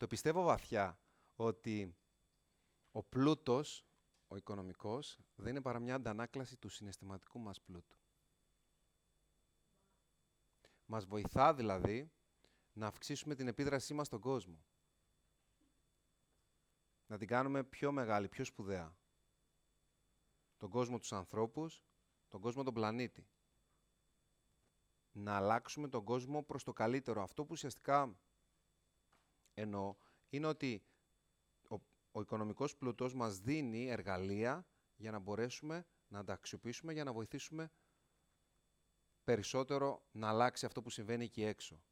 Το πιστεύω βαθιά ότι ο πλούτος, ο οικονομικός, δεν είναι παρά μια αντανάκλαση του συναισθηματικού μας πλούτου. Μας βοηθά δηλαδή να αυξήσουμε την επίδρασή μας στον κόσμο. Να την κάνουμε πιο μεγάλη, πιο σπουδαία. Τον κόσμο τους ανθρώπους, τον κόσμο τον πλανήτη. Να αλλάξουμε τον κόσμο προς το καλύτερο. Αυτό που ουσιαστικά εννοώ είναι ότι ο, ο οικονομικός πλούτος μας δίνει εργαλεία για να μπορέσουμε να τα αξιοποιήσουμε για να βοηθήσουμε περισσότερο να αλλάξει αυτό που συμβαίνει εκεί έξω.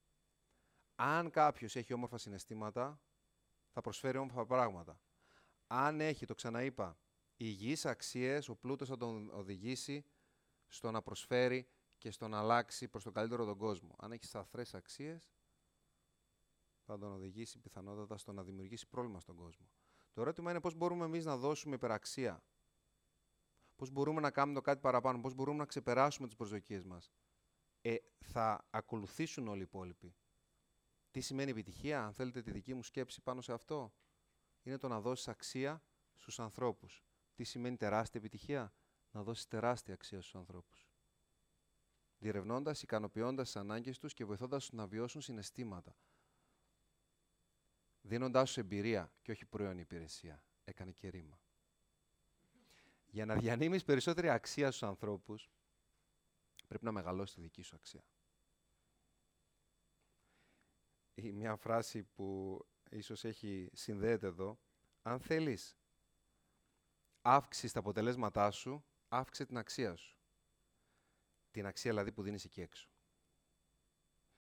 Αν κάποιος έχει όμορφα συναισθήματα, θα προσφέρει όμορφα πράγματα. Αν έχει, το ξαναείπα, υγιείς αξίες, ο πλούτος θα τον οδηγήσει στο να προσφέρει και στο να αλλάξει προς το καλύτερο τον κόσμο. Αν έχεις σταθρές αξίες, θα τον οδηγήσει πιθανότατα στο να δημιουργήσει πρόβλημα στον κόσμο. Το ερώτημα είναι πώς μπορούμε εμείς να δώσουμε υπεραξία. Πώς μπορούμε να κάνουμε το κάτι παραπάνω, πώς μπορούμε να ξεπεράσουμε τις προσδοκίες μας. Ε, θα ακολουθήσουν όλοι οι υπόλοιποι. Τι σημαίνει επιτυχία, αν θέλετε τη δική μου σκέψη πάνω σε αυτό; Είναι το να δώσεις αξία στους ανθρώπους. Τι σημαίνει τεράστια επιτυχία, να δώσεις τεράστια αξία στους ανθρώπους. Διερευνώντας, ικανοποιώντας τις ανάγκες τους και βοηθώντας τους να βιώσουν συναισθήματα. Δίνοντάς τους εμπειρία και όχι προϊόν υπηρεσία. Έκανε και ρήμα. Για να διανύμεις περισσότερη αξία στους ανθρώπους, πρέπει να μεγαλώσεις τη δική σου αξία. Ή μια φράση που ίσως έχει συνδέεται εδώ, αν θέλεις αύξηση τα αποτελέσματά σου, αύξησε την αξία σου. Την αξία δηλαδή που δίνεις εκεί έξω.